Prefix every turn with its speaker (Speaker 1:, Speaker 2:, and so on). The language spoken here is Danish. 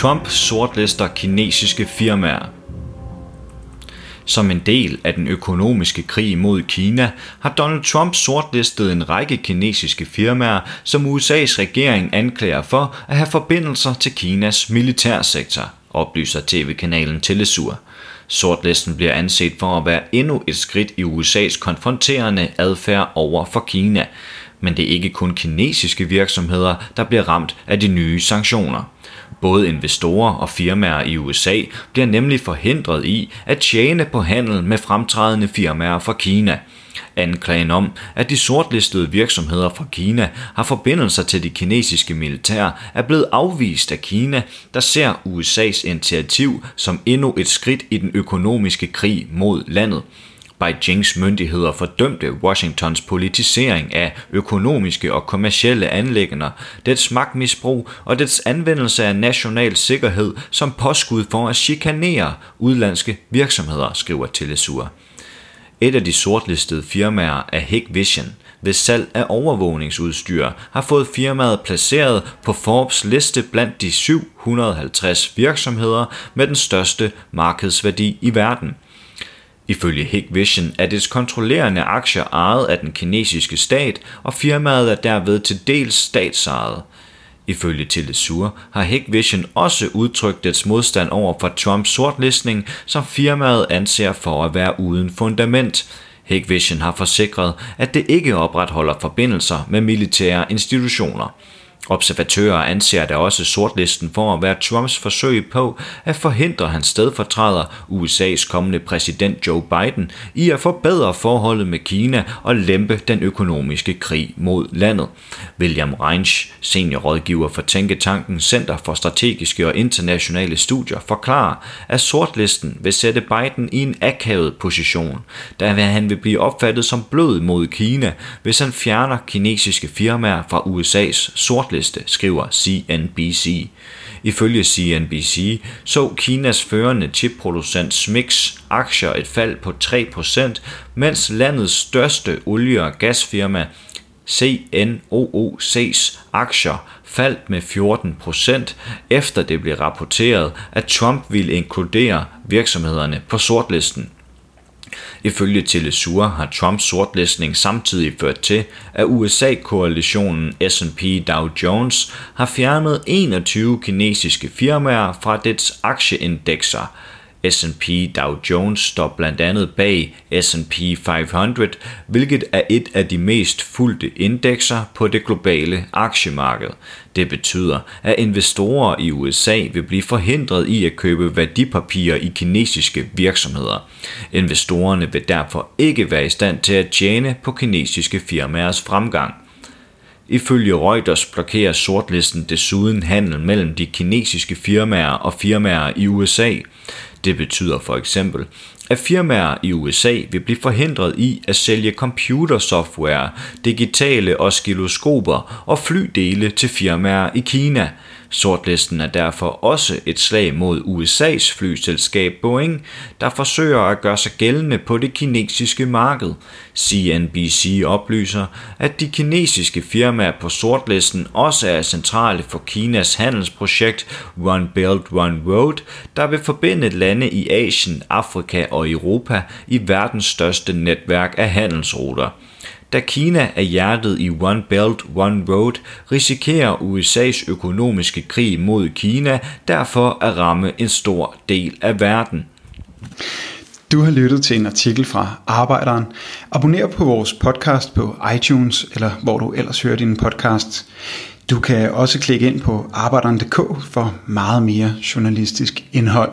Speaker 1: Trump sortlister kinesiske firmaer. Som en del af den økonomiske krig mod Kina har Donald Trump sortlistet en række kinesiske firmaer, som USA's regering anklager for at have forbindelser til Kinas militærsektor, oplyser tv-kanalen Telesur. Sortlisten bliver anset for at være endnu et skridt i USA's konfronterende adfærd over for Kina. Men det er ikke kun kinesiske virksomheder, der bliver ramt af de nye sanktioner. Både investorer og firmaer i USA bliver nemlig forhindret i at tjene på handel med fremtrædende firmaer fra Kina. Anklagen om, at de sortlistede virksomheder fra Kina har forbindelser til de kinesiske militær, er blevet afvist af Kina, der ser USA's initiativ som endnu et skridt i den økonomiske krig mod landet. Beijings myndigheder fordømte Washingtons politisering af økonomiske og kommercielle anlæggender, dets magtmisbrug og dets anvendelse af national sikkerhed som påskud for at chikanere udlandske virksomheder, skriver Telesur. Et af de sortlistede firmaer er Hikvision, ved salg af overvågningsudstyr har fået firmaet placeret på Forbes liste blandt de 750 virksomheder med den største markedsværdi i verden – Ifølge Hikvision er dets kontrollerende aktier ejet af den kinesiske stat, og firmaet er derved til dels statsejet. Ifølge Telesur har Hikvision også udtrykt dets modstand over for Trumps sortlistning, som firmaet anser for at være uden fundament. Hikvision har forsikret, at det ikke opretholder forbindelser med militære institutioner. Observatører anser da også sortlisten for at være Trumps forsøg på at forhindre hans stedfortræder, USA's kommende præsident Joe Biden, i at forbedre forholdet med Kina og lempe den økonomiske krig mod landet. William Reinsch, seniorrådgiver for Tænketanken Center for Strategiske og Internationale Studier, forklarer, at sortlisten vil sætte Biden i en akavet position, da han vil blive opfattet som blød mod Kina, hvis han fjerner kinesiske firmaer fra USA's sortliste sortliste, skriver CNBC. Ifølge CNBC så Kinas førende chipproducent Smix aktier et fald på 3%, mens landets største olie- og gasfirma CNOOC's aktier faldt med 14% efter det blev rapporteret, at Trump ville inkludere virksomhederne på sortlisten. Ifølge Telesur har Trumps sortlistning samtidig ført til, at USA-koalitionen S&P Dow Jones har fjernet 21 kinesiske firmaer fra dets aktieindekser – S&P Dow Jones står blandt andet bag S&P 500, hvilket er et af de mest fulgte indekser på det globale aktiemarked. Det betyder, at investorer i USA vil blive forhindret i at købe værdipapirer i kinesiske virksomheder. Investorerne vil derfor ikke være i stand til at tjene på kinesiske firmaers fremgang. Ifølge Reuters blokerer sortlisten desuden handel mellem de kinesiske firmaer og firmaer i USA. Det betyder for eksempel, at firmaer i USA vil blive forhindret i at sælge computersoftware, digitale oscilloskoper og flydele til firmaer i Kina – Sortlisten er derfor også et slag mod USA's flyselskab Boeing, der forsøger at gøre sig gældende på det kinesiske marked. CNBC oplyser, at de kinesiske firmaer på sortlisten også er centrale for Kinas handelsprojekt One Belt One Road, der vil forbinde lande i Asien, Afrika og Europa i verdens største netværk af handelsruter. Da Kina er hjertet i One Belt, One Road, risikerer USA's økonomiske krig mod Kina derfor at ramme en stor del af verden.
Speaker 2: Du har lyttet til en artikel fra Arbejderen. Abonner på vores podcast på iTunes, eller hvor du ellers hører din podcast. Du kan også klikke ind på arbejderen.dk for meget mere journalistisk indhold.